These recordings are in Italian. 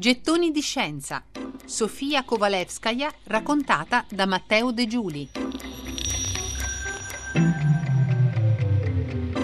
Gettoni di scienza. Sofia Kovalevskaya raccontata da Matteo De Giuli.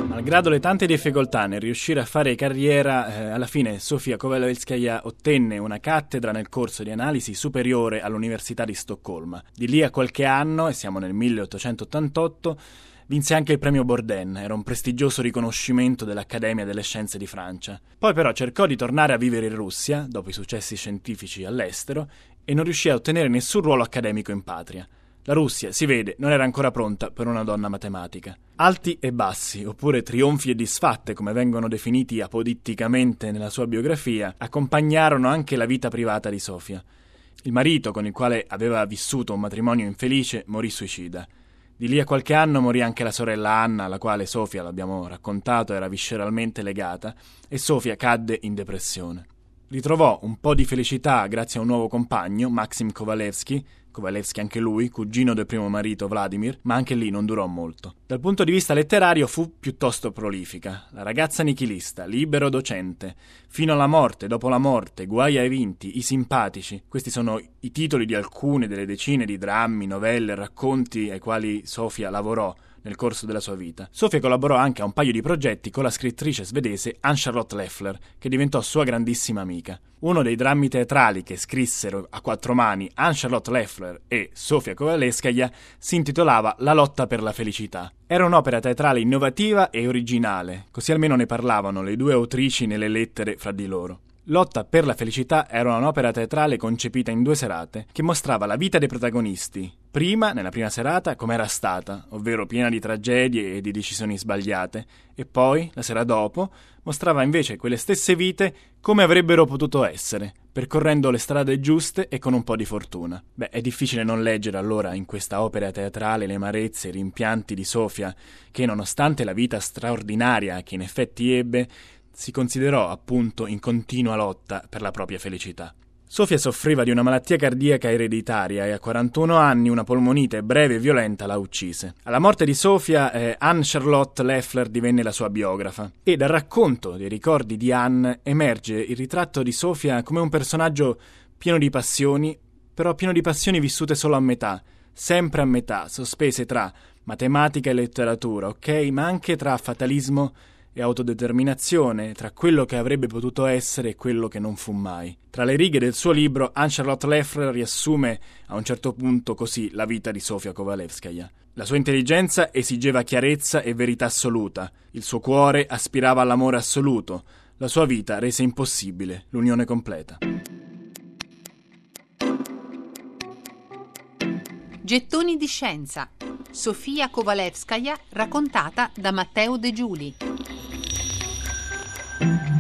Malgrado le tante difficoltà nel riuscire a fare carriera, eh, alla fine Sofia Kovalevskaya ottenne una cattedra nel corso di analisi superiore all'Università di Stoccolma. Di lì a qualche anno, e siamo nel 1888, Vinse anche il premio Bourdain, era un prestigioso riconoscimento dell'Accademia delle Scienze di Francia. Poi però cercò di tornare a vivere in Russia, dopo i successi scientifici all'estero, e non riuscì a ottenere nessun ruolo accademico in patria. La Russia, si vede, non era ancora pronta per una donna matematica. Alti e bassi, oppure trionfi e disfatte, come vengono definiti apoditticamente nella sua biografia, accompagnarono anche la vita privata di Sofia. Il marito, con il quale aveva vissuto un matrimonio infelice, morì suicida. Di lì a qualche anno morì anche la sorella Anna, alla quale Sofia, l'abbiamo raccontato, era visceralmente legata, e Sofia cadde in depressione. Ritrovò un po' di felicità grazie a un nuovo compagno, Maxim Kovalevsky, Kovalevsky anche lui, cugino del primo marito Vladimir, ma anche lì non durò molto. Dal punto di vista letterario fu piuttosto prolifica. La ragazza nichilista, libero docente, fino alla morte, dopo la morte, guai ai vinti, i simpatici. Questi sono i titoli di alcune delle decine di drammi, novelle, racconti ai quali Sofia lavorò nel corso della sua vita. Sofia collaborò anche a un paio di progetti con la scrittrice svedese Anne-Charlotte Leffler, che diventò sua grandissima amica. Uno dei drammi teatrali che scrissero a quattro mani Anne-Charlotte Leffler e Sofia Kovalevskaya si intitolava La lotta per la felicità. Era un'opera teatrale innovativa e originale, così almeno ne parlavano le due autrici nelle lettere fra di loro. Lotta per la felicità era un'opera teatrale concepita in due serate che mostrava la vita dei protagonisti. Prima, nella prima serata, com'era stata, ovvero piena di tragedie e di decisioni sbagliate, e poi, la sera dopo, mostrava invece quelle stesse vite come avrebbero potuto essere, percorrendo le strade giuste e con un po' di fortuna. Beh, è difficile non leggere allora in questa opera teatrale le amarezze e i rimpianti di Sofia, che nonostante la vita straordinaria che in effetti ebbe, si considerò appunto in continua lotta per la propria felicità. Sofia soffriva di una malattia cardiaca ereditaria e a 41 anni una polmonite breve e violenta la uccise. Alla morte di Sofia, eh, Anne Charlotte Leffler divenne la sua biografa e dal racconto dei ricordi di Anne emerge il ritratto di Sofia come un personaggio pieno di passioni, però pieno di passioni vissute solo a metà, sempre a metà, sospese tra matematica e letteratura, ok, ma anche tra fatalismo e e autodeterminazione tra quello che avrebbe potuto essere e quello che non fu mai. Tra le righe del suo libro, Anne-Charlotte Leffler riassume a un certo punto così la vita di Sofia Kovalevskaya. La sua intelligenza esigeva chiarezza e verità assoluta, il suo cuore aspirava all'amore assoluto, la sua vita rese impossibile l'unione completa. Gettoni di scienza. Sofia Kovalevskaya raccontata da Matteo De Giuli. Thank you